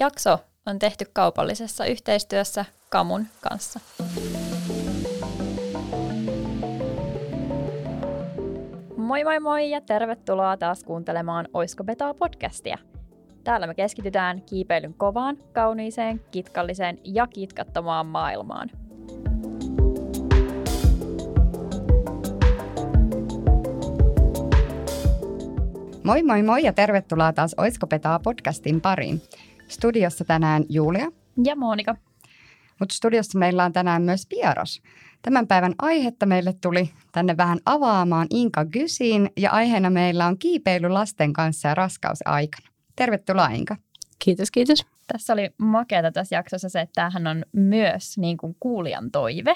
Jakso on tehty kaupallisessa yhteistyössä Kamun kanssa. Moi moi moi ja tervetuloa taas kuuntelemaan Oisko Betaa podcastia. Täällä me keskitytään kiipeilyn kovaan, kauniiseen, kitkalliseen ja kitkattomaan maailmaan. Moi moi moi ja tervetuloa taas Oisko Petaa podcastin pariin. Studiossa tänään Julia. Ja Monika. Mutta studiossa meillä on tänään myös vieras. Tämän päivän aihetta meille tuli tänne vähän avaamaan Inka Gysin ja aiheena meillä on kiipeily lasten kanssa ja raskausaikana. Tervetuloa Inka. Kiitos, kiitos. Tässä oli makeata tässä jaksossa se, että tämähän on myös niin kuin kuulijan toive,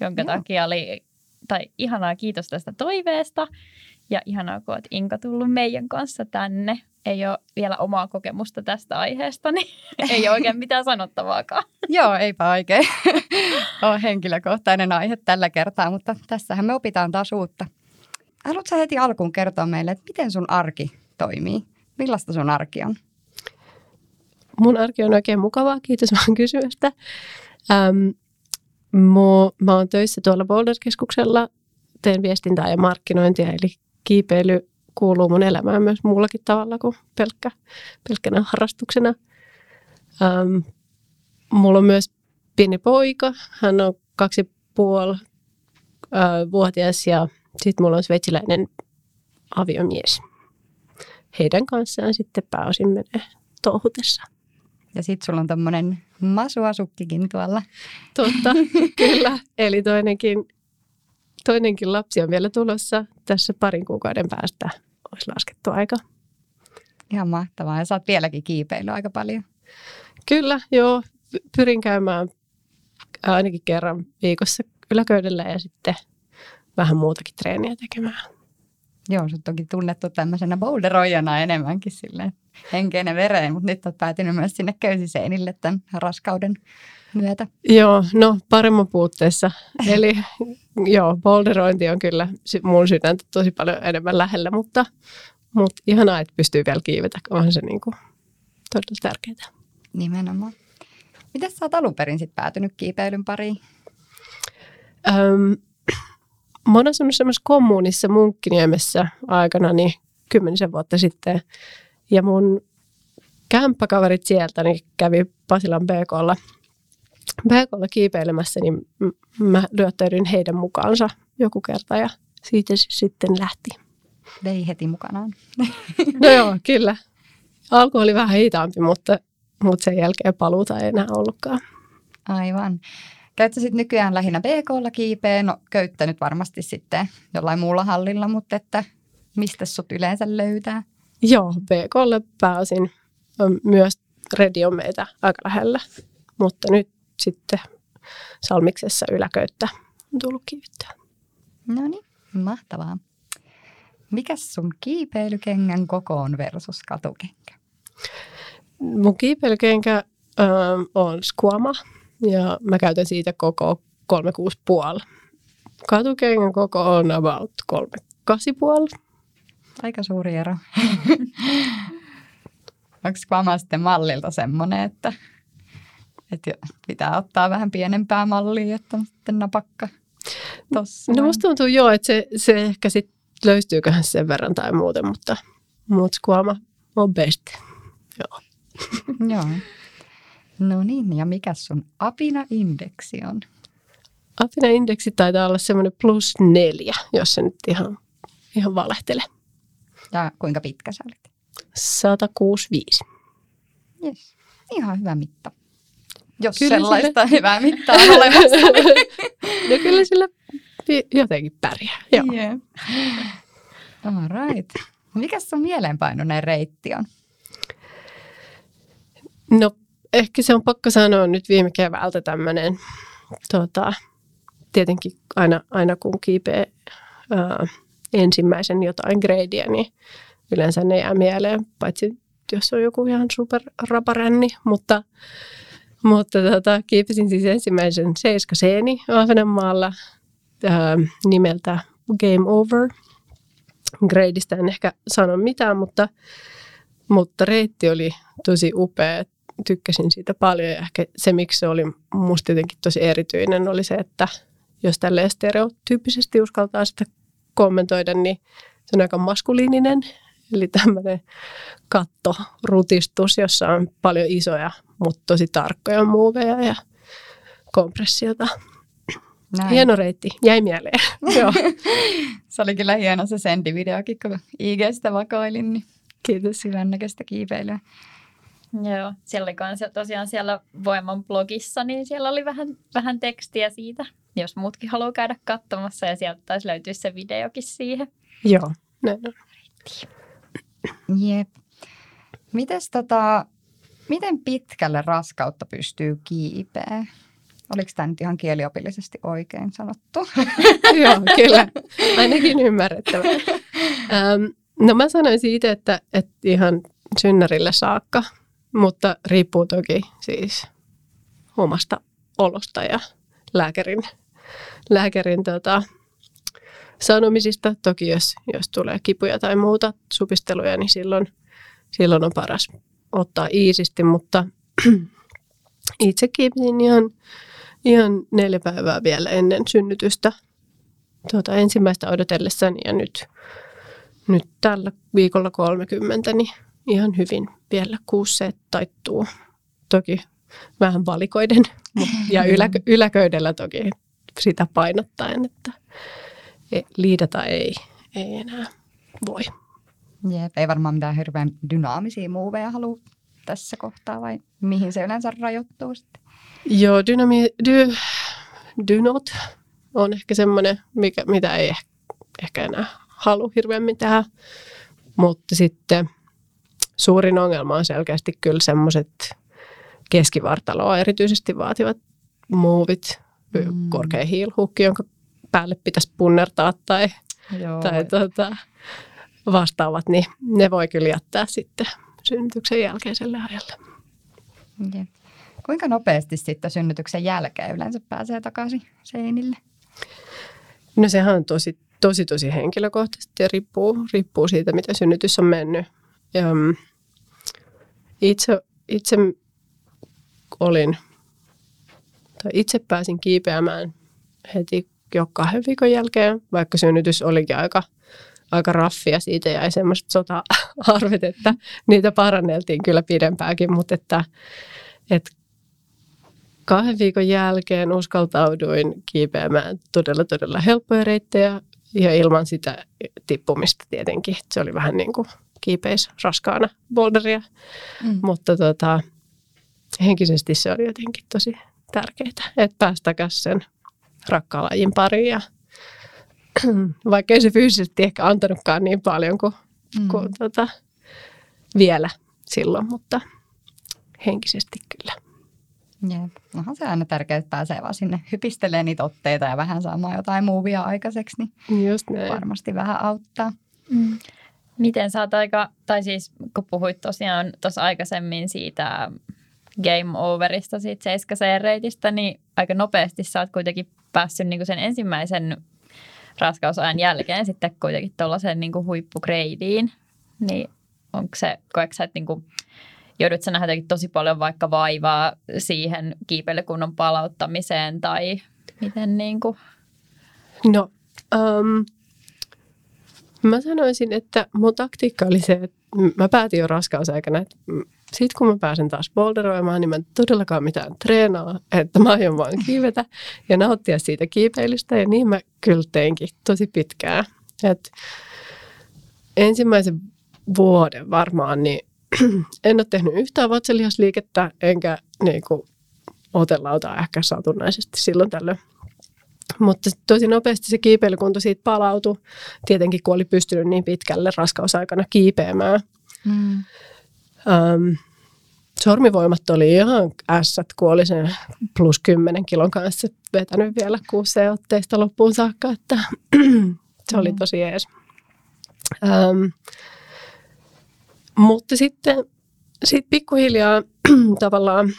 jonka Joo. takia oli, tai ihanaa kiitos tästä toiveesta. Ja ihanaa, kun olet Inka tullut meidän kanssa tänne. Ei ole vielä omaa kokemusta tästä aiheesta, niin ei ole oikein mitään sanottavaakaan. Joo, eipä oikein ole henkilökohtainen aihe tällä kertaa, mutta tässähän me opitaan taas uutta. Haluatko heti alkuun kertoa meille, että miten sun arki toimii? Millaista sun arki on? Mun arki on oikein mukavaa, kiitos vaan kysymästä. Ähm, mu, mä oon töissä tuolla Boulder-keskuksella, teen viestintää ja markkinointia, eli kiipeily kuuluu mun elämään myös muullakin tavalla kuin pelkkä, pelkkänä harrastuksena. Ähm, mulla on myös pieni poika, hän on kaksi puoli äh, vuotias ja sitten mulla on sveitsiläinen aviomies. Heidän kanssaan sitten pääosin menee touhutessa. Ja sitten sulla on tämmöinen masuasukkikin tuolla. Totta, kyllä. Eli toinenkin toinenkin lapsi on vielä tulossa tässä parin kuukauden päästä, olisi laskettu aika. Ihan mahtavaa. Ja sä oot vieläkin kiipeillyt aika paljon. Kyllä, joo. Pyrin käymään ainakin kerran viikossa yläköydellä ja sitten vähän muutakin treeniä tekemään. Joo, sut onkin tunnettu tämmöisenä boulderoijana enemmänkin silleen henkeinen vereen, mutta nyt olet päätynyt myös sinne köysiseinille tämän raskauden myötä. Joo, no paremman puutteessa. Eli joo, boulderointi on kyllä mun sydäntä tosi paljon enemmän lähellä, mutta, mutta ihanaa, että pystyy vielä kiivetä, onhan se niin kuin todella tärkeää. Nimenomaan. Miten sä oot alun perin sit päätynyt kiipeilyn pariin? Öm, mä oon asunut semmoisessa kommunissa Munkkiniemessä aikana niin kymmenisen vuotta sitten. Ja mun kämppäkaverit sieltä niin kävi Pasilan BKlla BKlla kiipeilemässä, niin mä lyöttäydyin heidän mukaansa joku kerta ja siitä se sitten lähti. Vei heti mukanaan. No joo, kyllä. Alku oli vähän hitaampi, mutta, mutta sen jälkeen paluuta ei enää ollutkaan. Aivan. Käytkö sitten nykyään lähinnä BKlla kiipeä? No köyttänyt varmasti sitten jollain muulla hallilla, mutta että mistä sut yleensä löytää? Joo, BKlle pääosin. Myös Redi on meitä aika lähellä, mutta nyt sitten Salmiksessa yläköyttä on tullut kiivittää. No niin, mahtavaa. Mikäs sun kiipeilykengän koko on versus katukenkä? Mun kiipeilykenkä äh, on Squama ja mä käytän siitä koko 36,5. Katukengän koko on about 3,8,5. Aika suuri ero. Onko Squama sitten mallilta semmoinen, että että pitää ottaa vähän pienempää mallia, että on sitten napakka tossa. No musta tuntuu joo, että se, se ehkä sitten löystyyköhän sen verran tai muuten, mutta, mutta skuama on best. Joo. joo. No niin, ja mikä sun apina-indeksi on? Apina-indeksi taitaa olla semmoinen plus neljä, jos se nyt ihan, ihan valehtele. Ja kuinka pitkä sä olit? 165. Yes. Ihan hyvä mitta. Jos kyllä sellaista sille... hyvää mittaa on olemassa. no kyllä sillä jotenkin pärjää. Joo. Yeah. All right. Mikä sun mieleenpainoinen reitti on? No ehkä se on pakko sanoa nyt viime keväältä tämmöinen, tota, tietenkin aina, aina kun kiipee ää, ensimmäisen jotain gradeja, niin yleensä ne jää mieleen, paitsi jos on joku ihan super raparänni, mutta mutta tota, kiipesin siis ensimmäisen seiskaseeni Ahvenanmaalla ää, nimeltä Game Over. Gradeista en ehkä sano mitään, mutta, mutta reitti oli tosi upea. tykkäsin siitä paljon ja ehkä se, miksi se oli musta jotenkin tosi erityinen, oli se, että jos tälle stereotyyppisesti uskaltaa sitä kommentoida, niin se on aika maskuliininen. Eli tämmöinen kattorutistus, jossa on paljon isoja, mutta tosi tarkkoja muuveja ja kompressiota. Näin. Hieno reitti, jäi mieleen. Joo. se oli kyllä hieno se sendivideokin, kun IGstä vakoilin. Niin Kiitos. Hyvännäköistä kiipeilyä. Joo, siellä oli kans, tosiaan siellä Voiman blogissa, niin siellä oli vähän, vähän tekstiä siitä, jos muutkin haluaa käydä katsomassa ja sieltä taisi löytyä se videokin siihen. Joo, näin on. Jep. Mites tota, miten pitkälle raskautta pystyy kiipeä? Oliko tämä nyt ihan kieliopillisesti oikein sanottu? Joo, kyllä. Ainakin ymmärrettävä. Ähm, no mä sanoin siitä, että, että ihan synnärille saakka, mutta riippuu toki siis omasta olosta ja lääkärin, lääkärin tota, sanomisista. Toki jos, jos tulee kipuja tai muuta supisteluja, niin silloin, silloin on paras ottaa iisisti, mutta itse kiipesin ihan, ihan neljä päivää vielä ennen synnytystä tuota, ensimmäistä odotellessani ja nyt, nyt tällä viikolla 30, niin ihan hyvin vielä kuusi taittuu. Toki vähän valikoiden ja yläkö, yläköydellä toki sitä painottaen, että liidata ei, ei enää voi. Jep, ei varmaan mitään hirveän dynaamisia muuveja halua tässä kohtaa vai mihin se yleensä rajoittuu sitten? Joo, dynami, dy, dynot on ehkä semmoinen, mikä, mitä ei ehkä enää halua hirveämmin tehdä. Mutta sitten suurin ongelma on selkeästi kyllä semmoiset keskivartaloa erityisesti vaativat muuvit, mm. korkea hiilhukki, jonka päälle pitäisi punnertaa tai, tai tuota, vastaavat, niin ne voi kyllä jättää sitten synnytyksen jälkeiselle ajalle. Ja. Kuinka nopeasti sitten synnytyksen jälkeen yleensä pääsee takaisin seinille? No sehän on tosi, tosi, tosi henkilökohtaisesti ja riippuu, riippuu siitä, mitä synnytys on mennyt. Ja, itse, itse olin, tai itse pääsin kiipeämään heti jo kahden viikon jälkeen, vaikka synnytys olikin aika – aika raffia. Siitä jäi semmoiset sota-arvet, että niitä paranneltiin kyllä pidempäänkin, mutta että, että kahden viikon jälkeen uskaltauduin kiipeämään todella, todella helppoja reittejä ja ilman sitä tippumista tietenkin. Se oli vähän niin kuin kiipeis raskaana boulderia, mm. mutta tota, henkisesti se oli jotenkin tosi tärkeää, että päästäkäs sen rakkaan lajin pariin ja vaikka ei se fyysisesti ehkä antanutkaan niin paljon kuin, mm. kuin tota, vielä silloin, mutta henkisesti kyllä. Jep. Onhan se aina tärkeää, että pääsee vaan sinne hypistelee niitä otteita ja vähän saamaan jotain muuvia aikaiseksi, niin Just näin. varmasti vähän auttaa. Mm. Miten sä oot aika, tai siis kun puhuit tosiaan tuossa aikaisemmin siitä game overista, siitä 7 reitistä, niin aika nopeasti sä oot kuitenkin päässyt niinku sen ensimmäisen raskausajan jälkeen sitten kuitenkin tuollaiseen niin huippukreidiin, niin onko se, koetko sä, että niin kuin, joudut sä nähdä tosi paljon vaikka vaivaa siihen kiipeilykunnon palauttamiseen tai miten niin kuin? No, um, mä sanoisin, että mun taktiikka oli se, että mä päätin jo raskausaikana, että sitten kun mä pääsen taas boulderoimaan, niin mä en todellakaan mitään treenaa, että mä aion vaan kiivetä ja nauttia siitä kiipeilystä. Ja niin mä kyllä teinkin tosi pitkään. Et ensimmäisen vuoden varmaan, niin en ole tehnyt yhtään vatsalihasliikettä, enkä niin kuin, otelautaa ehkä satunnaisesti silloin tällöin. Mutta tosi nopeasti se kiipeilykunto siitä palautui, tietenkin kun oli pystynyt niin pitkälle raskausaikana kiipeämään. Mm. Um, sormivoimat oli ihan ässät, kun oli sen plus 10 kilon kanssa vetänyt vielä kuuseen otteista loppuun saakka, että se oli mm. tosi ees. Um, mutta sitten sit pikkuhiljaa tavallaan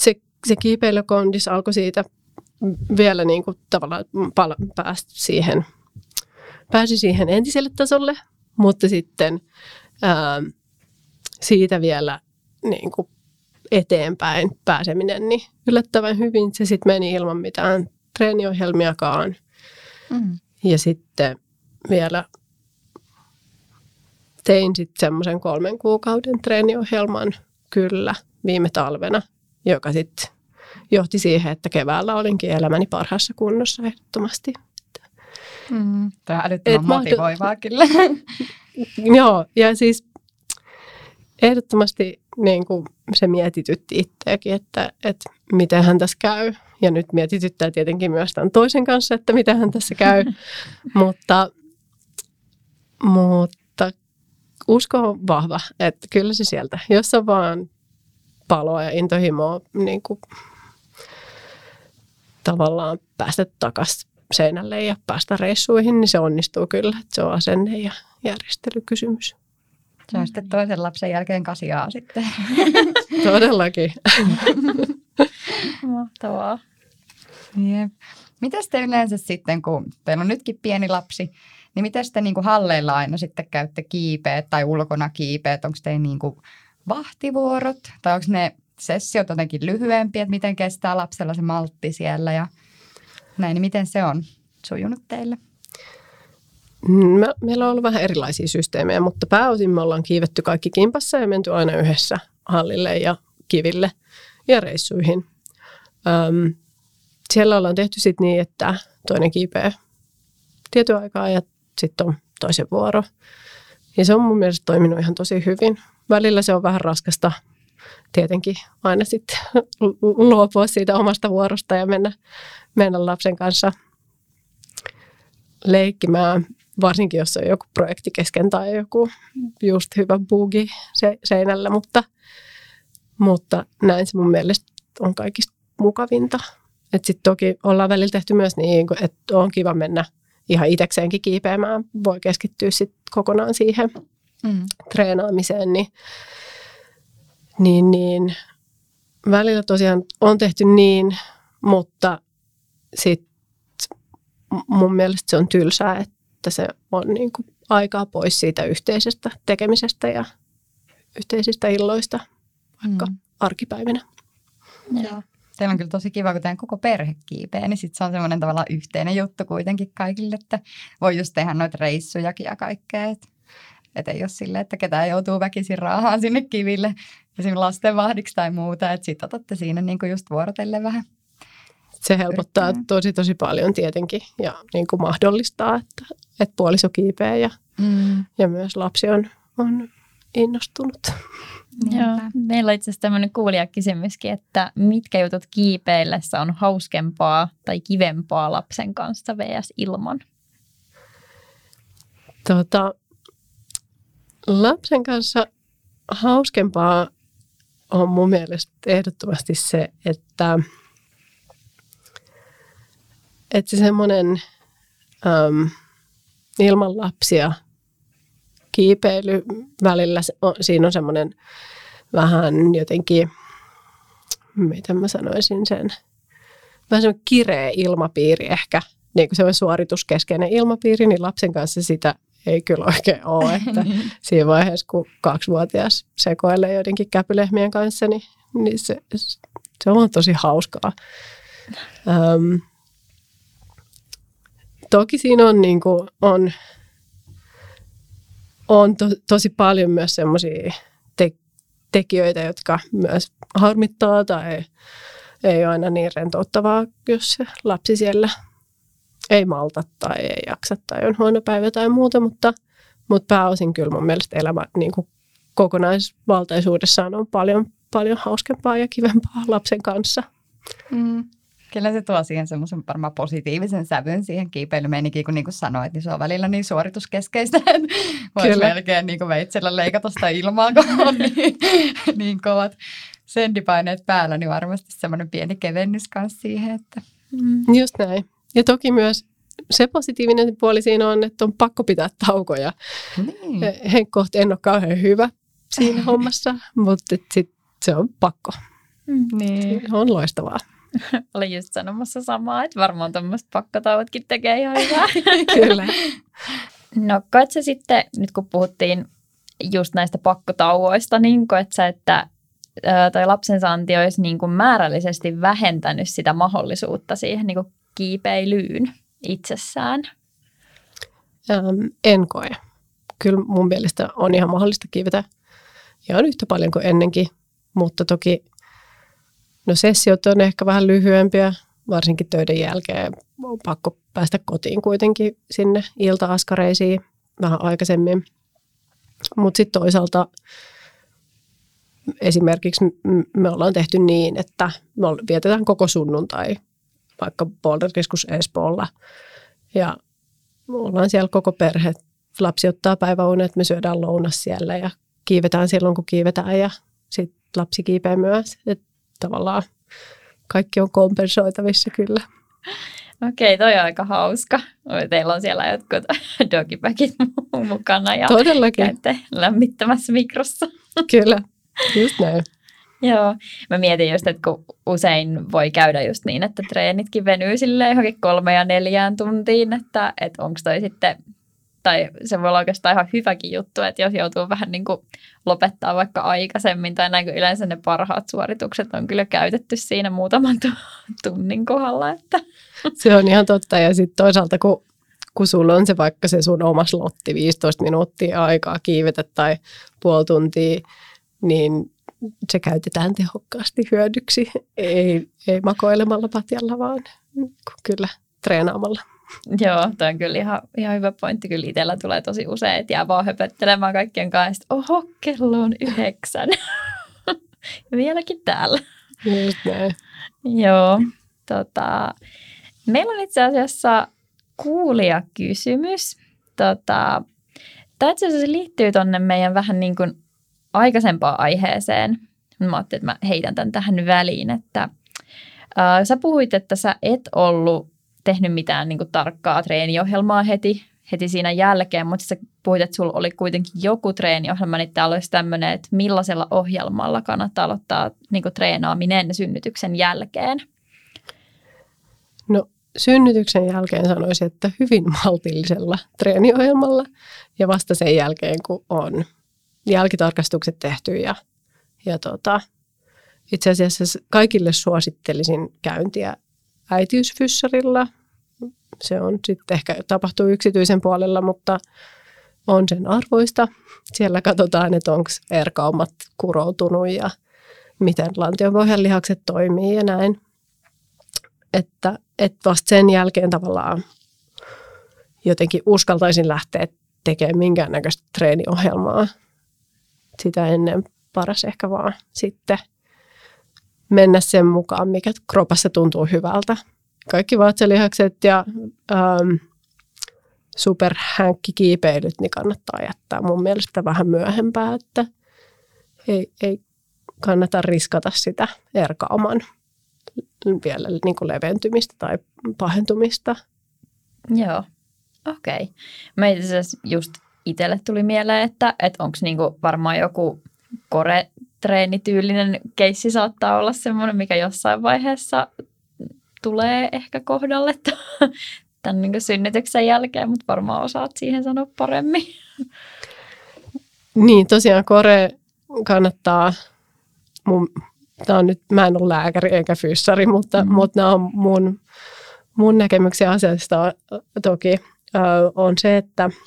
se, se kiipeilykondis alkoi siitä vielä niin kuin tavallaan pala, päästä siihen, pääsi siihen entiselle tasolle, mutta sitten ää, siitä vielä niin kuin eteenpäin pääseminen niin yllättävän hyvin. Se sitten meni ilman mitään treeniohjelmiakaan. Mm. Ja sitten vielä tein sitten semmoisen kolmen kuukauden treeniohjelman kyllä viime talvena, joka sitten johti siihen, että keväällä olinkin elämäni parhaassa kunnossa ehdottomasti. Mm. Tämä on älyttömän Et motivoivaa kyllä. Joo, ja siis ehdottomasti niin kuin se mietitytti itseäkin, että, että miten hän tässä käy. Ja nyt mietityttää tietenkin myös tämän toisen kanssa, että miten hän tässä käy. mutta, mutta usko on vahva, että kyllä se sieltä, jos on vaan paloa ja intohimoa niin kuin tavallaan päästä takaisin seinälle ja päästä reissuihin, niin se onnistuu kyllä. Että se on asenne ja järjestelykysymys. Se on sitten toisen lapsen jälkeen kasiaa sitten. Todellakin. Mahtavaa. Jep. Mites te yleensä sitten, kun teillä on nytkin pieni lapsi, niin miten te niin kuin halleilla aina sitten käytte kiipeät tai ulkona kiipeät? Onko teillä niin kuin vahtivuorot tai onko ne sessiot jotenkin lyhyempiä, että miten kestää lapsella se maltti siellä ja näin, niin miten se on sujunut teille? Me, meillä on ollut vähän erilaisia systeemejä, mutta pääosin me ollaan kiivetty kaikki kimpassa ja menty aina yhdessä hallille ja kiville ja reissuihin. Öm, siellä ollaan tehty sitten niin, että toinen kiipeää tietyn aikaa ja sitten on toisen vuoro. Ja se on mun mielestä toiminut ihan tosi hyvin. Välillä se on vähän raskasta tietenkin aina sitten luopua siitä omasta vuorosta ja mennä, mennä lapsen kanssa leikkimään, varsinkin jos on joku projekti kesken tai joku just hyvä bugi se, seinällä, mutta, mutta näin se mun mielestä on kaikista mukavinta. Että sitten toki ollaan välillä tehty myös niin, että on kiva mennä ihan itsekseenkin kiipeämään, voi keskittyä sitten kokonaan siihen Mm. treenaamiseen, niin, niin, niin välillä tosiaan on tehty niin, mutta sit mun mielestä se on tylsää, että se on niin kuin aikaa pois siitä yhteisestä tekemisestä ja yhteisistä illoista vaikka Mm. arkipäivinä. Joo. Teillä on kyllä tosi kiva, kun teidän koko perhe kiipeää, niin sitten se on semmoinen tavallaan yhteinen juttu kuitenkin kaikille, että voi just tehdä noita reissujakin ja kaikkea. Että et ei ole silleen, että ketään joutuu väkisin raahaan sinne kiville esimerkiksi lasten vahdiksi tai muuta, että sitten otatte siinä niinku just vuorotelle vähän. Se helpottaa Yrittää. tosi tosi paljon tietenkin ja niin kuin mahdollistaa, että, että puoliso kiipeää ja, Mm. ja myös lapsi on, on innostunut. Joo. Meillä on itse asiassa tämmöinen kuulijakysymyskin, että mitkä jutut kiipeillessä on hauskempaa tai kivempaa lapsen kanssa vs. ilman? Tota, lapsen kanssa hauskempaa on mun mielestä ehdottomasti se, että, että se semmoinen äm, ilman lapsia kiipeily välillä, on, siinä on semmoinen vähän jotenkin, miten mä sanoisin sen, vähän semmoinen kireä ilmapiiri ehkä, niin kuin semmoinen suorituskeskeinen ilmapiiri, niin lapsen kanssa sitä ei kyllä oikein ole, että siinä vaiheessa, kun kaksivuotias sekoilee joidenkin käpylehmien kanssa, niin, niin se, se on tosi hauskaa. Öm, toki siinä on, niin kuin, on, on to, tosi paljon myös semmoisia te, tekijöitä, jotka myös harmittaa tai ei ole aina niin rentouttavaa, jos se lapsi siellä ei malta tai ei jaksa tai on huono päivä tai muuta, mutta, mutta pääosin kyllä mun mielestä elämä niin kuin kokonaisvaltaisuudessaan on paljon, paljon hauskempaa ja kivempaa lapsen kanssa. Mm. Kyllä se tuo siihen semmoisen varmaan positiivisen sävyn siihen kiipeilymeinikin, kun niin kuin sanoit, niin se on välillä niin suorituskeskeistä, että voisi melkein niin kuin veitsellä leikata sitä ilmaa, kun on niin, niin kovat sendipaineet päällä, niin varmasti semmoinen pieni kevennys kanssa siihen, että Mm. Just näin. Ja toki myös se positiivinen puoli siinä on, että on pakko pitää taukoja. niin. Henkkoht en ole kauhean hyvä siinä hommassa, mutta sit se on pakko. Mm. niin. Se on loistavaa. Olin just sanomassa samaa, että varmaan tuommoiset pakkotauotkin tekee ihan hyvää. Kyllä. No koet sä sitten, nyt kun puhuttiin just näistä pakkotauoista, niin koet sä, että tai lapsen saanti olisi niin kuin määrällisesti vähentänyt sitä mahdollisuutta siihen niin kuin kiipeilyyn itsessään? Ähm, en koe. Kyllä mun mielestä on ihan mahdollista kiivetä ihan yhtä paljon kuin ennenkin, mutta toki no sessiot on ehkä vähän lyhyempiä, varsinkin töiden jälkeen on pakko päästä kotiin kuitenkin sinne ilta-askareisiin vähän aikaisemmin. Mutta sitten toisaalta esimerkiksi me ollaan tehty niin, että me vietetään koko sunnuntai vaikka Boulder-keskus Espoolla ja me ollaan siellä koko perhe. Lapsi ottaa päiväunet, me syödään lounas siellä ja kiivetään silloin, kun kiivetään ja sitten lapsi kiipeää myös. Et tavallaan kaikki on kompensoitavissa kyllä. Okei, toi on aika hauska. Teillä on siellä jotkut dogipäkit mukana ja Todellakin. käytte lämmittämässä mikrossa. Kyllä, just näin. Joo, mä mietin just, että kun usein voi käydä just niin, että treenitkin venyy silleen johonkin kolme ja neljään tuntiin, että, että onko toi sitten, tai se voi olla oikeastaan ihan hyväkin juttu, että jos joutuu vähän niin kuin lopettaa vaikka aikaisemmin, tai näin kuin yleensä ne parhaat suoritukset on kyllä käytetty siinä muutaman tunnin kohdalla. Että. Se on ihan totta, ja sitten toisaalta kun kun sulla on se vaikka se sun oma slotti 15 minuuttia aikaa kiivetä tai puoli tuntia, niin se käytetään tehokkaasti hyödyksi, ei, ei makoilemalla patjalla, vaan kyllä treenaamalla. Joo, toi on kyllä ihan, ihan hyvä pointti. Kyllä itsellä tulee tosi usein, että jää vaan höpöttelemään kaikkien kanssa, että oho, kello on yhdeksän. Vieläkin täällä. Just näin. Joo, tota, meillä on itse asiassa kuulijakysymys. Tota, tämä itse asiassa liittyy tuonne meidän vähän niin kuin aikaisempaan aiheeseen. Mä ajattelin, että mä heitän tämän tähän väliin, että ää, sä puhuit, että sä et ollut tehnyt mitään niin kuin, tarkkaa treeniohjelmaa heti, heti siinä jälkeen, mutta sä puhuit, että sulla oli kuitenkin joku treeniohjelma, niin täällä olisi tämmöinen, että millaisella ohjelmalla kannattaa aloittaa niin kuin, treenaaminen synnytyksen jälkeen? No synnytyksen jälkeen sanoisin, että hyvin maltillisella treeniohjelmalla ja vasta sen jälkeen, kun on jälkitarkastukset tehty ja, ja tota, itse asiassa kaikille suosittelisin käyntiä äitiysfyssarilla. Se on sitten ehkä tapahtuu yksityisen puolella, mutta on sen arvoista. Siellä katsotaan, että onko erkaumat kuroutunut ja miten lantion lihakset toimii ja näin. Että, että vasta sen jälkeen tavallaan jotenkin uskaltaisin lähteä tekemään minkäännäköistä treeniohjelmaa sitä ennen paras ehkä vaan sitten mennä sen mukaan, mikä kropassa tuntuu hyvältä. Kaikki vatsalihakset ja ähm, superhänkkikiipeilyt niin kannattaa jättää mun mielestä vähän myöhempää, että ei, ei kannata riskata sitä erkauman vielä niin kuin leventymistä tai pahentumista. Joo, okei. Okay. Mä itse just itselle tuli mieleen, että, että onko niinku varmaan joku kore-treenityylinen keissi saattaa olla semmoinen, mikä jossain vaiheessa tulee ehkä kohdalle tämän niin synnytyksen jälkeen, mutta varmaan osaat siihen sanoa paremmin. Niin, tosiaan kore kannattaa, mun, tämä on nyt, mä en ole lääkäri eikä fyssari, mutta, mm-hmm. mutta nämä on mun, mun näkemyksiä asiasta toki, on se, että –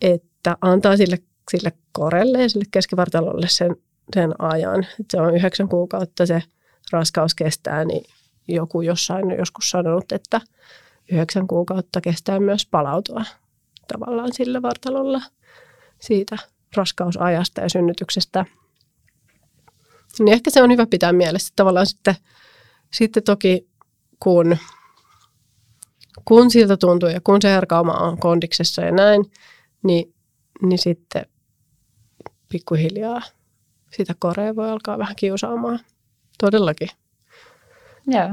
että antaa sille, sille korelle ja sille keskivartalolle sen, sen ajan. Että se on yhdeksän kuukautta se raskaus kestää, niin joku jossain joskus sanonut, että yhdeksän kuukautta kestää myös palautua tavallaan sillä vartalolla siitä raskausajasta ja synnytyksestä. Niin ehkä se on hyvä pitää mielessä. Tavallaan sitten, sitten toki kun, kun siltä tuntuu ja kun se herkauma on kondiksessa ja näin, niin, niin sitten pikkuhiljaa sitä korea voi alkaa vähän kiusaamaan. Todellakin. Joo.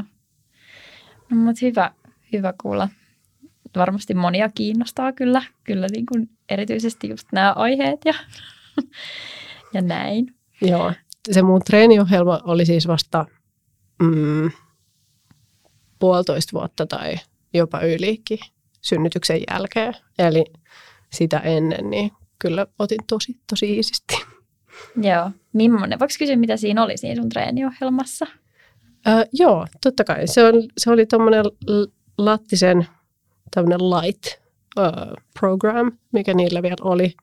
No, mutta hyvä, hyvä kuulla. Varmasti monia kiinnostaa kyllä, kyllä niin kuin erityisesti just nämä aiheet ja, ja näin. Joo, se mun treeniohjelma oli siis vasta mm, puolitoista vuotta tai jopa ylikin synnytyksen jälkeen. Eli sitä ennen, niin kyllä otin tosi, tosi iisisti. Joo. Mimmonen? Voiko kysyä, mitä siinä oli siinä sun treeniohjelmassa? Äh, joo, totta kai. Se, on, se oli tuommoinen Lattisen tämmöinen light uh, program, mikä niillä vielä oli.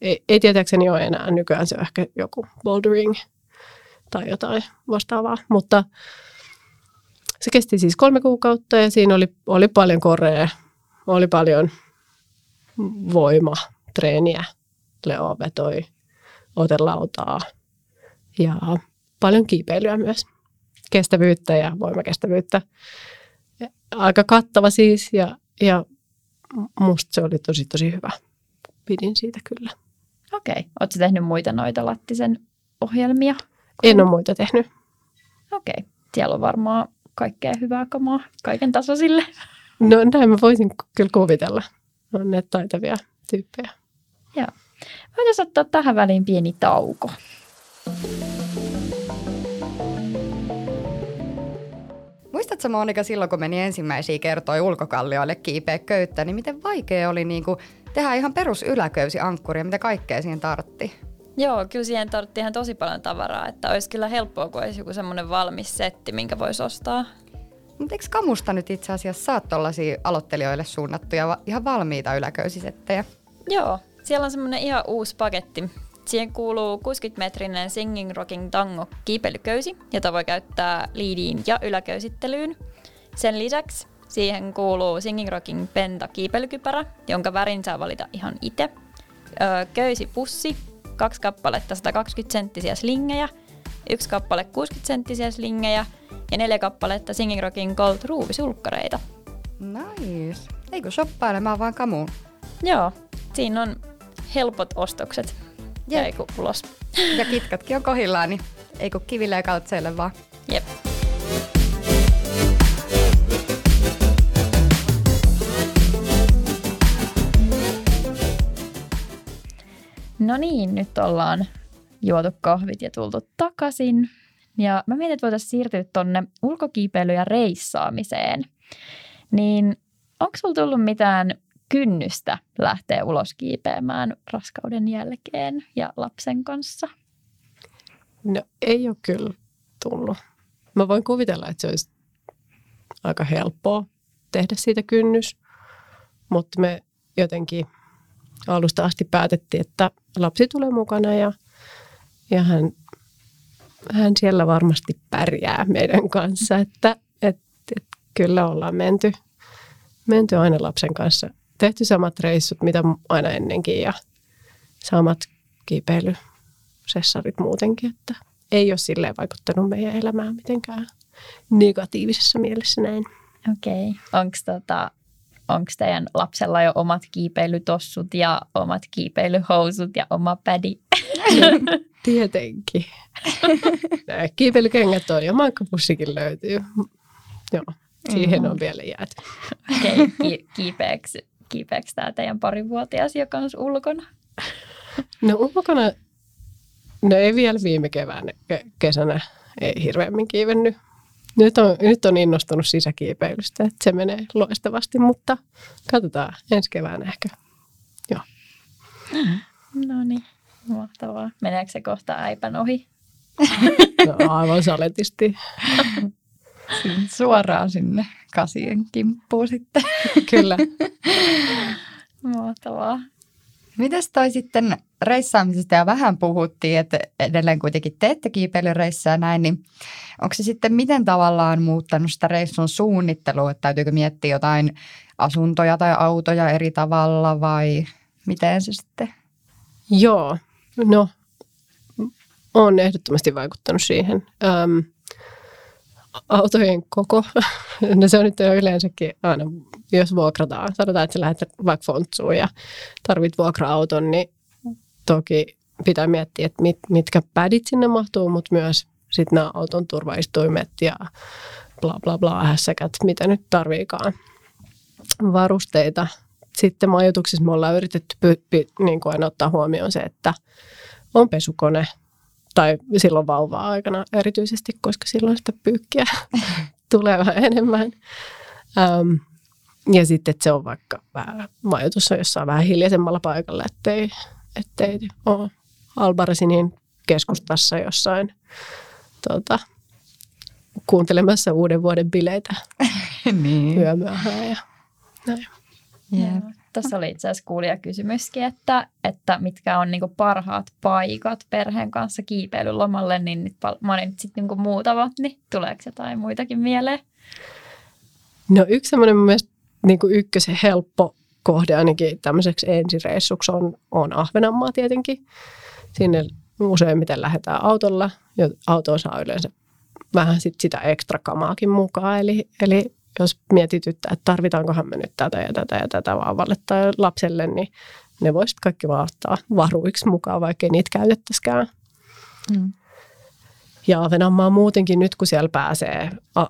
Ei, ei tietääkseni ole enää. Nykyään se on ehkä joku bouldering tai jotain vastaavaa. Mutta se kesti siis kolme kuukautta ja siinä oli, oli paljon korea, oli paljon voimatreeniä. Leo vetoi otelautaa ja paljon kiipeilyä myös. Kestävyyttä ja voimakestävyyttä. Aika kattava siis ja, ja musta se oli tosi tosi hyvä. Pidin siitä kyllä. Okei. Okay. Oletko tehnyt muita noita Lattisen ohjelmia? En ole muita tehnyt. Okei. Okay. Siellä on varmaan kaikkea hyvää kamaa kaiken tasoisille. No näin mä voisin kyllä kuvitella. On ne taitavia tyyppejä. Joo. Voitaisiin ottaa tähän väliin pieni tauko. Muistatko Monika silloin, kun meni ensimmäisiä kertoja ulkokallioille kiipeä köyttä, niin miten vaikea oli niin kuin tehdä ihan perus yläköysiankkuri ja mitä kaikkea siihen tartti? Joo, kyllä siihen tarvittiin ihan tosi paljon tavaraa, että olisi kyllä helppoa, kun olisi joku semmoinen valmis setti, minkä voisi ostaa. Mutta eikö Kamusta nyt itse asiassa saa tuollaisia aloittelijoille suunnattuja ihan valmiita yläköysisettejä? Joo, siellä on semmoinen ihan uusi paketti. Siihen kuuluu 60-metrinen Singing Rocking Tango kiipeilyköysi, jota voi käyttää liidiin ja yläköysittelyyn. Sen lisäksi siihen kuuluu Singing Rocking Penta kiipeilykypärä, jonka värin saa valita ihan itse. Köysipussi, kaksi kappaletta 120 senttisiä slingejä, yksi kappale 60 senttisiä slingejä ja neljä kappaletta Singing Rockin Gold ruuvisulkkareita. Nice. Eikö shoppailemaan vaan kamuun? Joo, siinä on helpot ostokset. Jep. Ei kun ulos. Ja kitkatkin on kohillaan, niin ei kun kiville ja vaan. Jep. No niin, nyt ollaan juotu kahvit ja tultu takaisin. Ja mä mietin, että voitaisiin siirtyä tuonne ulkokiipeilyyn ja reissaamiseen. Niin onko sulla tullut mitään kynnystä lähteä ulos kiipeämään raskauden jälkeen ja lapsen kanssa? No ei ole kyllä tullut. Mä voin kuvitella, että se olisi aika helppoa tehdä siitä kynnys, mutta me jotenkin alusta asti päätettiin, että lapsi tulee mukana ja, ja hän, hän siellä varmasti pärjää meidän kanssa, että et, et kyllä ollaan menty, menty aina lapsen kanssa tehty samat reissut, mitä aina ennenkin ja samat kiipeilysessarit muutenkin, että ei ole silleen vaikuttanut meidän elämään mitenkään negatiivisessa mielessä näin. Okei. Okay. Onko tota, onks teidän lapsella jo omat kiipeilytossut ja omat kiipeilyhousut ja oma pädi? Tietenkin. kiipeilykengät on ja mankkapussikin löytyy. Joo, siihen mm. on vielä jääty. Okei, okay. Ki- kiipeäks kiipeäkö tämä teidän parivuotias jo kanssa ulkona? No ulkona, no ei vielä viime keväänä, kesänä ei hirveämmin kiivennyt. Nyt on, nyt on innostunut sisäkiipeilystä, että se menee loistavasti, mutta katsotaan ensi keväänä ehkä. Joo. No niin, mahtavaa. Meneekö se kohta äipän ohi? No aivan saletisti. Suoraan sinne kasien kimppuun sitten. Kyllä. Mahtavaa. Mites toi sitten reissaamisesta ja vähän puhuttiin, että edelleen kuitenkin teette kiipeilyreissää näin, niin onko se sitten miten tavallaan muuttanut sitä reissun suunnittelua, että täytyykö miettiä jotain asuntoja tai autoja eri tavalla vai miten se sitten? Joo, no on ehdottomasti vaikuttanut siihen. Öm, autojen koko, no se on nyt yleensäkin aina, jos vuokrataan, sanotaan, että sä lähdet vaikka Fontsuun ja tarvit vuokra-auton, niin toki pitää miettiä, että mit, mitkä pädit sinne mahtuu, mutta myös sitten nämä auton turvaistuimet ja bla bla bla hässäkät, mitä nyt tarviikaan varusteita. Sitten majoituksessa me ollaan yritetty py, py, niin kuin aina ottaa huomioon se, että on pesukone, tai silloin vauvaa aikana erityisesti, koska silloin sitä pyykkiä tulee vähän enemmän. Um, ja sitten, että se on vaikka vähän, majoitus on jossain vähän hiljaisemmalla paikalla, ettei, ettei ole Albaresi niin keskustassa jossain tota, kuuntelemassa uuden vuoden bileitä niin. yömyöhään ja näin. Jep. Tässä oli itse asiassa kuulijakysymyskin, että, että mitkä on niinku parhaat paikat perheen kanssa kiipeilylomalle, niin nyt pal- mainitsit niinku muutamat, niin tuleeko jotain muitakin mieleen? No yksi semmoinen mun mielestä niin kuin ykkösen helppo kohde ainakin tämmöiseksi ensireissuksi on, on Ahvenanmaa tietenkin. Sinne useimmiten lähdetään autolla ja auto saa yleensä vähän sit sitä ekstra kamaakin mukaan. Eli, eli jos mietityttää, että tarvitaankohan me nyt tätä ja tätä ja tätä vauvalle tai lapselle, niin ne voisit kaikki vaan ottaa varuiksi mukaan, vaikka ei niitä käytettäisikään. Mm. Ja Ahvenanmaa muutenkin nyt, kun siellä pääsee a, a,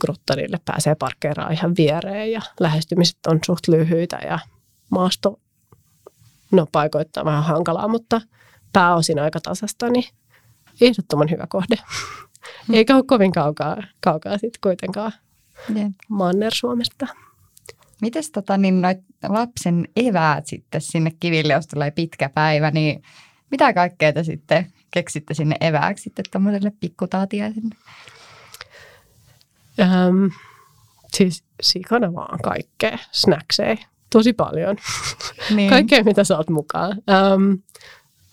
grottarille, pääsee parkkeeraan ihan viereen ja lähestymiset on suht lyhyitä ja maasto, no paikoittaa vähän hankalaa, mutta pääosin aika tasasta, niin ehdottoman hyvä kohde. Eikä ole kovin kaukaa, kaukaa sitten kuitenkaan Jep. Manner-Suomesta. Mites tota, niin noit lapsen eväät sitten sinne kiville, jos tulee pitkä päivä, niin mitä kaikkea te sitten keksitte sinne evääksi sitten tuommoiselle pikkutaatiaiselle? Ähm, siis sikana vaan kaikkea, snackseja, tosi paljon. Niin. Kaikkea, mitä saat mukaan. Ähm,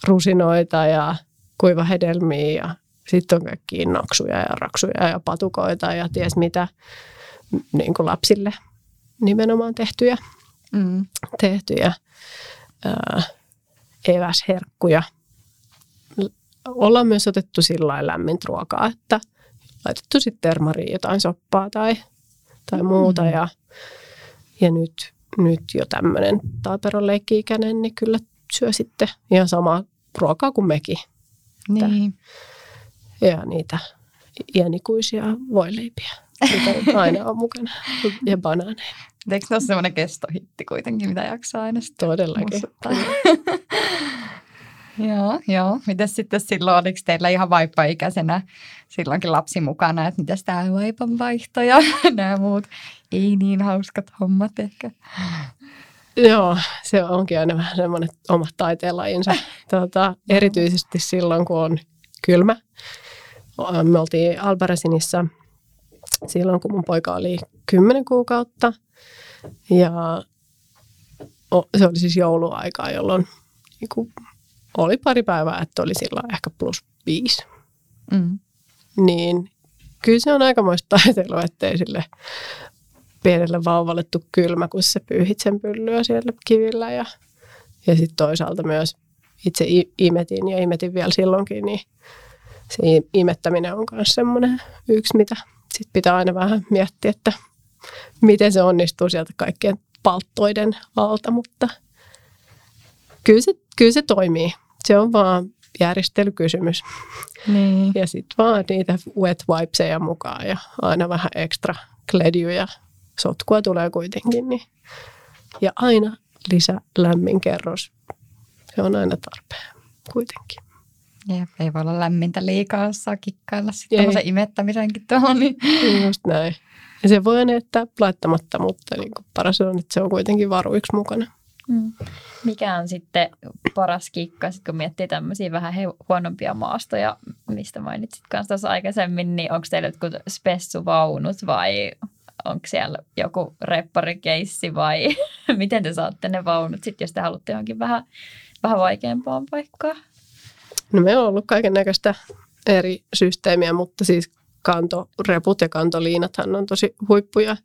rusinoita ja kuivahedelmiä ja sitten on kaikki naksuja ja raksuja ja patukoita ja ties mitä niin kuin lapsille nimenomaan tehtyjä, Mm. tehtyjä ää, eväsherkkuja. Ollaan myös otettu sillä lämmintä ruokaa, että laitettu sitten termariin jotain soppaa tai, tai muuta. Ja, ja nyt, nyt jo tämmöinen taaperon leikki-ikäinen, niin kyllä syö sitten ihan samaa ruokaa kuin mekin. Niin. Ja niitä iänikuisia voileipiä, mitä aina on mukana. Ja banaaneja. Eikö ne ole semmoinen kestohitti kuitenkin, mitä jaksaa aina sitten Todellakin. joo, joo. Mites sitten silloin, oliko teillä ihan vaippaikäisenä silloinkin lapsi mukana, että mitäs tämä vaipanvaihto ja nämä muut ei niin hauskat hommat ehkä? Joo, se onkin aina vähän semmoinen oma taiteenlajinsa. Tota, erityisesti silloin, kun on kylmä. Me oltiin Albaresinissa silloin, kun mun poika oli 10 kuukautta. Ja se oli siis jouluaikaa, jolloin niin kuin, oli pari päivää, että oli silloin ehkä plus viisi. Mm. Niin kyllä se on aikamoista taiteilua, ettei sille pienelle vauvalle tuu kylmä, kun se pyyhit sen pyllyä siellä kivillä. Ja, ja sitten toisaalta myös itse imetin ja imetin vielä silloinkin, niin se imettäminen on myös semmoinen yksi, mitä sit pitää aina vähän miettiä, että miten se onnistuu sieltä kaikkien palttoiden alta, mutta kyllä se, kyllä se toimii. Se on vaan järjestelykysymys. Niin. Ja sitten vaan niitä wet wipeseja mukaan ja aina vähän ekstra kledjuja. Sotkua tulee kuitenkin. Niin. Ja aina lisä lämmin kerros. Se on aina tarpeen kuitenkin. Jep, ei voi olla lämmintä liikaa, saa kikkailla sitten se imettämisenkin tuohon. Niin. Just näin. Ja se voi aina jättää laittamatta, mutta niin kuin paras on, että se on kuitenkin varuiksi mukana. Mm. Mikä on sitten paras kikka, sit kun miettii tämmöisiä vähän huonompia maastoja, mistä mainitsit kanssa tuossa aikaisemmin, niin onko teillä jotkut spessuvaunut vai onko siellä joku repparikeissi vai miten te saatte ne vaunut sitten, jos te haluatte johonkin vähän, vähän vaikeampaan paikkaan? No me on ollut kaiken näköistä eri systeemiä, mutta siis kantoreput ja kantoliinathan on tosi huippuja.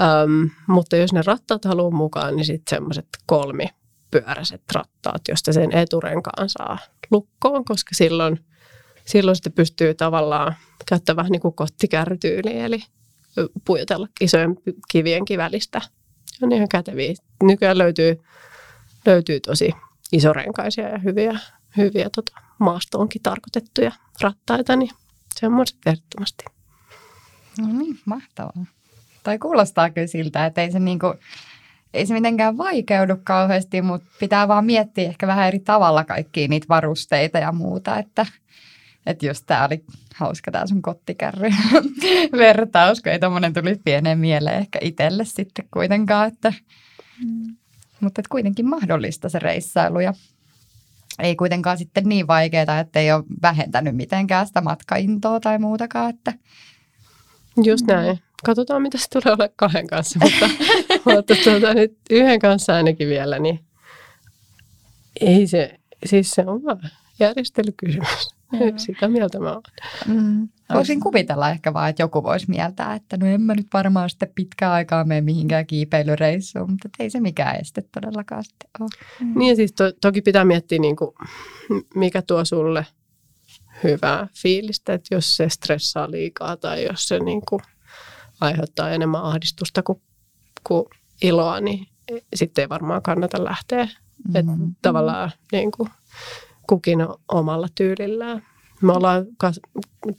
Öm, mutta jos ne rattaat haluaa mukaan, niin sitten semmoiset kolmipyöräiset rattaat, josta sen eturenkaan saa lukkoon, koska silloin, silloin sitten pystyy tavallaan käyttämään vähän niin kuin kottikärrytyyliin, eli pujotella isojen kivienkin välistä. On ihan käteviä. Nykyään löytyy, löytyy tosi isorenkaisia ja hyviä, hyviä tota, maastoonkin tarkoitettuja rattaita, niin semmoiset ehdottomasti. No niin, mahtavaa. Tai kuulostaa kyllä siltä, että ei se, niinku, ei se mitenkään vaikeudu kauheasti, mutta pitää vaan miettiä ehkä vähän eri tavalla kaikkia niitä varusteita ja muuta, että että just tämä oli hauska tämä sun kottikärry vertaus, kun ei tommonen tuli pieneen mieleen ehkä itselle sitten kuitenkaan, että, Mm. mutta et kuitenkin mahdollista se reissailu ja ei kuitenkaan sitten niin vaikeaa, että ei ole vähentänyt mitenkään sitä matkaintoa tai muutakaan. Että... Just näin. Katsotaan, mitä se tulee olla kahden kanssa, mutta, mutta tuota, nyt yhden kanssa ainakin vielä, niin ei se, siis se on vaan järjestelykysymys. Joo. Sitä mieltä mä oon. Mm. Voisin kuvitella ehkä vaan, että joku voisi mieltää, että no en mä nyt varmaan sitten pitkään aikaa mene mihinkään kiipeilyreissuun, mutta ei se mikään este todellakaan sitten ole. Niin ja siis to, toki pitää miettiä, niin kuin, mikä tuo sulle hyvää fiilistä, että jos se stressaa liikaa tai jos se niin kuin, aiheuttaa enemmän ahdistusta kuin, kuin iloa, niin sitten ei varmaan kannata lähteä. Mm-hmm. Että tavallaan niin kuin, kukin omalla tyylillään. Me ollaan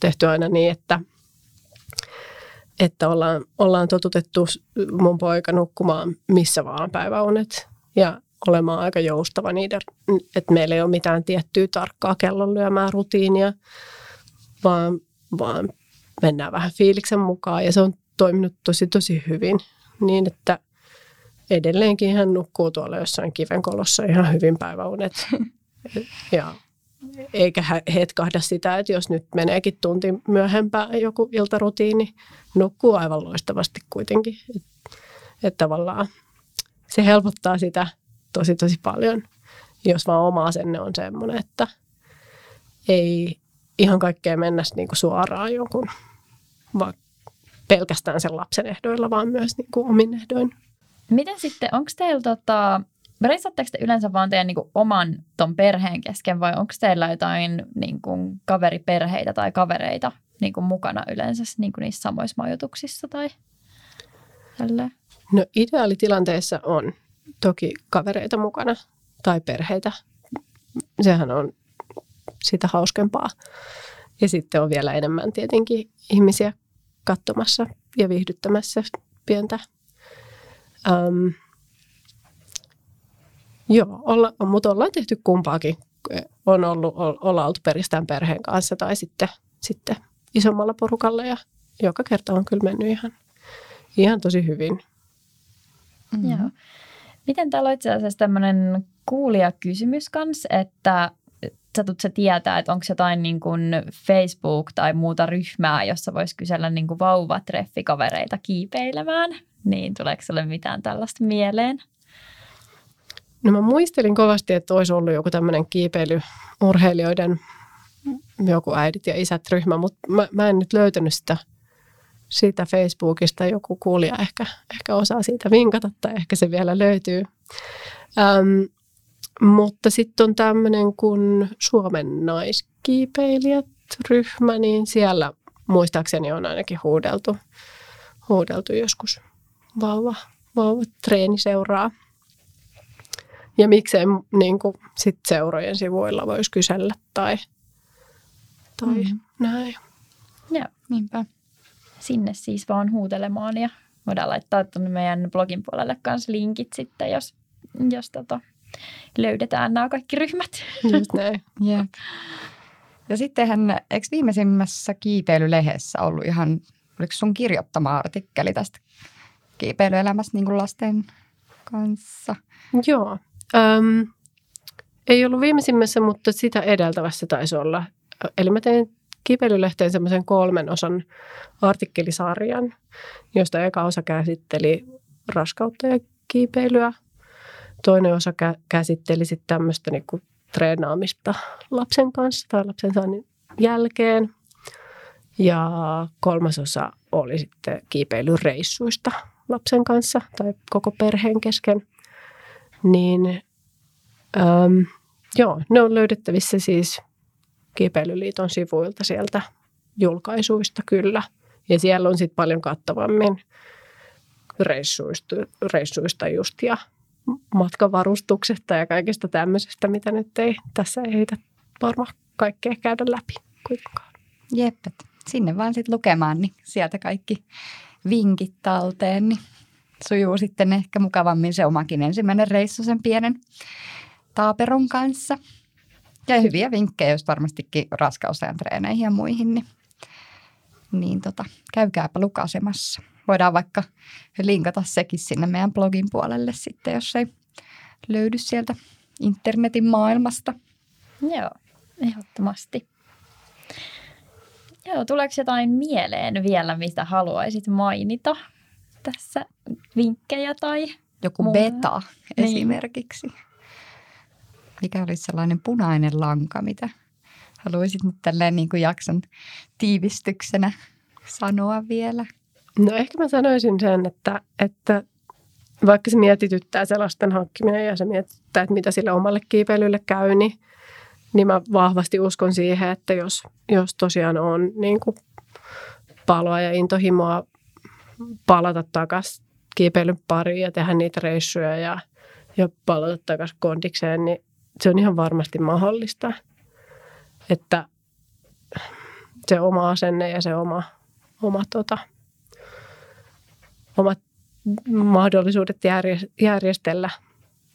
tehty aina niin, että, että ollaan, ollaan totutettu mun poika nukkumaan missä vaan päiväunet. Ja olemaan aika joustava niiden, että meillä ei ole mitään tiettyä tarkkaa kellon lyömää rutiinia, vaan, vaan mennään vähän fiiliksen mukaan. Ja se on toiminut tosi tosi hyvin. Niin, että edelleenkin hän nukkuu tuolla jossain kivenkolossa ihan hyvin päiväunet ja eikä hetkahda sitä, että jos nyt meneekin tunti myöhempään joku iltarutiini, nukkuu aivan loistavasti kuitenkin. Että et tavallaan se helpottaa sitä tosi tosi paljon, jos vaan oma asenne on semmoinen, että ei ihan kaikkea mennä niinku suoraan jonkun vaan pelkästään sen lapsen ehdoilla, vaan myös niinku omin ehdoin. Miten sitten, onko teillä tota, reissaatteko te yleensä vaan teidän niin kuin, oman ton perheen kesken vai onko teillä jotain niin kuin, kaveriperheitä tai kavereita niin kuin, mukana yleensä niin kuin, niissä samoissa majoituksissa tai tälleen? No ideaalitilanteessa on toki kavereita mukana tai perheitä. Sehän on sitä hauskempaa. Ja sitten on vielä enemmän tietenkin ihmisiä katsomassa ja viihdyttämässä pientä. Um, Joo, olla, mutta ollaan tehty kumpaakin. On ollut, olla oltu peristään perheen kanssa tai sitten, sitten isommalla porukalla ja joka kerta on kyllä mennyt ihan, ihan tosi hyvin. Mm-hmm. Joo. Miten täällä on itse asiassa tämmöinen kuulijakysymys kanssa, että sä tulet sä tietää, että onko jotain niin kuin Facebook tai muuta ryhmää, jossa voisi kysellä niin kuin vauvatreffikavereita kiipeilemään, niin tuleeko sulle mitään tällaista mieleen? No mä muistelin kovasti, että olisi ollut joku tämmöinen kiipeilyurheilijoiden joku äidit ja isät ryhmä, mutta mä, mä en nyt löytänyt sitä, siitä Facebookista. Joku kuulija ehkä, ehkä osaa siitä vinkata tai ehkä se vielä löytyy. Ähm, mutta sitten on tämmöinen kuin Suomen naiskiipeilijät ryhmä, niin siellä muistaakseni on ainakin huudeltu, huudeltu joskus vauva, vauva treeniseuraa. Ja miksei niin kuin, sit seurojen sivuilla voisi kysellä tai, tai mm. näin. Joo, niinpä. Sinne siis vaan huutelemaan ja voidaan laittaa tuonne meidän blogin puolelle kanssa linkit sitten, jos, jos tota, löydetään nämä kaikki ryhmät. Just näin. yeah. Ja sittenhän, eikö viimeisimmässä kiipeilylehdessä ollut ihan, oliko sun kirjoittama artikkeli tästä kiipeilyelämästä niin kuin lasten kanssa? Joo, Öm, ei ollut viimeisimmässä, mutta sitä edeltävässä taisi olla. Eli mä tein kipeilylehteen semmoisen kolmen osan artikkelisarjan, josta eka osa käsitteli raskautta ja kiipeilyä. Toinen osa kä- käsitteli sitten tämmöistä niinku treenaamista lapsen kanssa tai lapsen saannin jälkeen. Ja kolmas osa oli sitten kiipeilyreissuista lapsen kanssa tai koko perheen kesken – niin äm, joo, ne on löydettävissä siis Kiipeilyliiton sivuilta sieltä julkaisuista kyllä. Ja siellä on sitten paljon kattavammin reissuista, reissuista just ja matkavarustuksesta ja kaikesta tämmöisestä, mitä nyt ei tässä ei heitä varmaan kaikkea käydä läpi kuitenkaan. Jeppet, sinne vaan sitten lukemaan, niin sieltä kaikki vinkit talteen, niin sujuu sitten ehkä mukavammin se omakin ensimmäinen reissu sen pienen taaperon kanssa. Ja hyviä vinkkejä, jos varmastikin raskausajan treeneihin ja muihin, niin, niin tota, käykääpä lukasemassa. Voidaan vaikka linkata sekin sinne meidän blogin puolelle sitten, jos ei löydy sieltä internetin maailmasta. Joo, ehdottomasti. Joo, tuleeko jotain mieleen vielä, mistä haluaisit mainita tässä? Vinkkejä tai Joku Mulla- beta Niin. esimerkiksi. Mikä olisi sellainen punainen lanka, mitä haluaisit nyt tälleen niin kuin jakson tiivistyksenä sanoa vielä? No ehkä mä sanoisin sen, että, että vaikka se mietityttää se lasten hankkiminen ja se mietityttää, että mitä sille omalle kiipeilylle käy, niin, niin mä vahvasti uskon siihen, että jos, jos tosiaan on niin kuin paloa ja intohimoa palata takaisin kiipeilyn pariin ja tehdä niitä reissuja ja, ja palata takaisin kondikseen, niin se on ihan varmasti mahdollista. Että se oma asenne ja se oma, oma tota, omat mahdollisuudet järje- järjestellä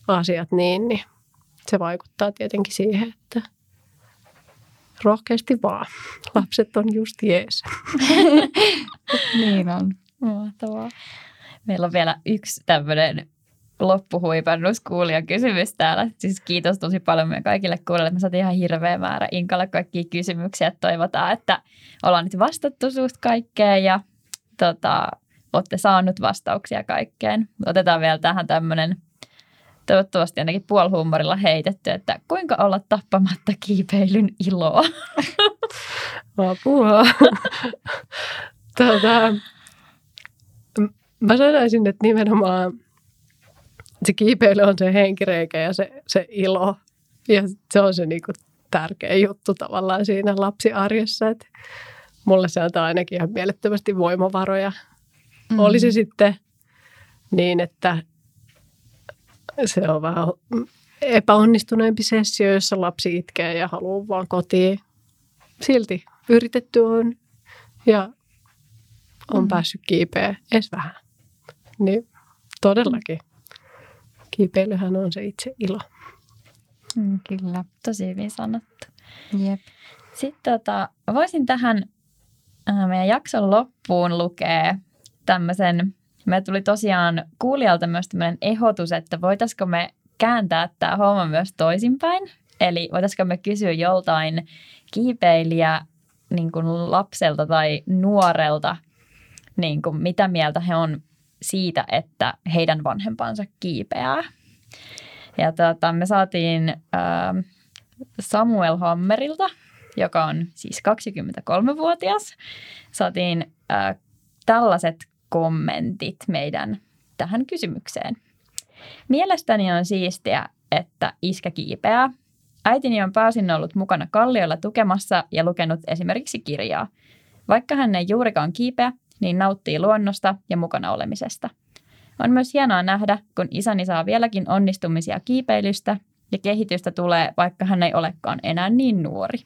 asiat niin, niin se vaikuttaa tietenkin siihen, että rohkeasti vaan. Lapset on just jees. Niin on. Mahtavaa. Meillä on vielä yksi tämmöinen loppuhuipannus kysymys täällä. Siis kiitos tosi paljon meidän kaikille kuulijoille. Me saatiin ihan hirveä määrä Inkalle kaikkia kysymyksiä. Toivotaan, että ollaan nyt vastattu susta kaikkeen ja tota, olette saanut vastauksia kaikkeen. Otetaan vielä tähän tämmöinen toivottavasti ainakin puolihuumorilla heitetty, että kuinka olla tappamatta kiipeilyn iloa. Apua. tota, m- mä sanoisin, että nimenomaan se kiipeily on se henkireikä ja se, se ilo. Ja se on se niinku tärkeä juttu tavallaan siinä lapsiarjessa. Et mulle se antaa ainakin ihan mielettömästi voimavaroja. Mm. Oli se sitten niin, että se on vähän epäonnistuneempi sessio, jossa lapsi itkee ja haluaa vaan kotiin. Silti yritetty on ja on mm. päässyt kiipeä edes vähän. Niin todellakin kiipeilyhän on se itse ilo. Mm, kyllä. Tosi hyvin sanottu. Jep. Sitten tota, voisin tähän äh, meidän jakson loppuun lukea tämmöisen, me tuli tosiaan kuulijalta myös tämmöinen ehdotus, että voitaisiko me kääntää tämä homma myös toisinpäin. Eli voitaisiko me kysyä joltain kiipeilijä niin kuin lapselta tai nuorelta, niin kuin mitä mieltä he on siitä, että heidän vanhempansa kiipeää. Ja tota, me saatiin äh, Samuel Hammerilta, joka on siis 23-vuotias, saatiin äh, tällaiset kommentit meidän tähän kysymykseen. Mielestäni on siistiä, että iskä kiipeää. Äitini on pääsin ollut mukana kalliolla tukemassa ja lukenut esimerkiksi kirjaa. Vaikka hän ei juurikaan kiipeä, niin nauttii luonnosta ja mukana olemisesta. On myös hienoa nähdä, kun isäni saa vieläkin onnistumisia kiipeilystä ja kehitystä tulee, vaikka hän ei olekaan enää niin nuori.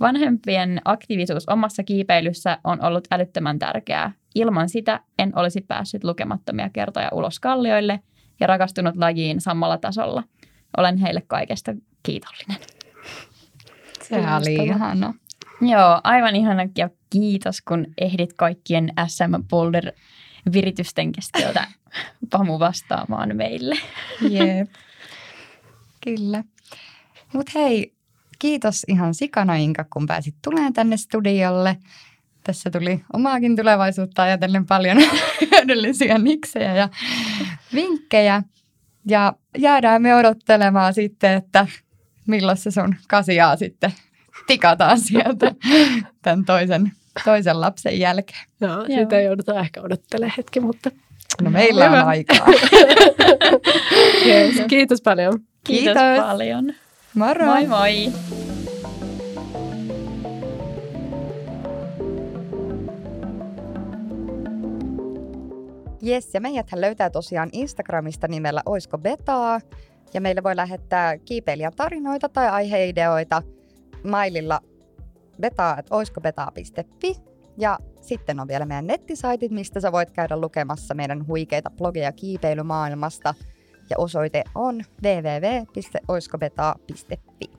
Vanhempien aktiivisuus omassa kiipeilyssä on ollut älyttömän tärkeää. Ilman sitä en olisi päässyt lukemattomia kertoja ulos kallioille ja rakastunut lajiin samalla tasolla. Olen heille kaikesta kiitollinen. Sehän oli ihana. Joo, aivan ihana ja kiitos, kun ehdit kaikkien SM Boulder viritysten keskeltä Pamu vastaamaan meille. Jep. Kyllä. Mutta hei, kiitos ihan sikana Inka, kun pääsit tulemaan tänne studiolle. Tässä tuli omaakin tulevaisuutta ajatellen paljon hyödyllisiä niksejä ja vinkkejä. Ja jäädään me odottelemaan sitten, että milloin se sun kasiaa sitten tikataan sieltä tämän toisen, toisen lapsen jälkeen. No, Joo. sitä joudutaan ehkä odottelemaan hetki, mutta No meillä on Hyvä. aikaa. yes, kiitos paljon. Kiitos, Kiitos. paljon. Moro! Moi moi! Jes, ja meidäthän löytää tosiaan Instagramista nimellä Oisko Betaa. Ja meille voi lähettää kiipeilijän tarinoita tai aiheideoita maililla betaa.oiskobetaa.fi. Ja sitten on vielä meidän nettisaitit, mistä sä voit käydä lukemassa meidän huikeita blogeja kiipeilymaailmasta. Ja osoite on www.oiskobetaa.fi.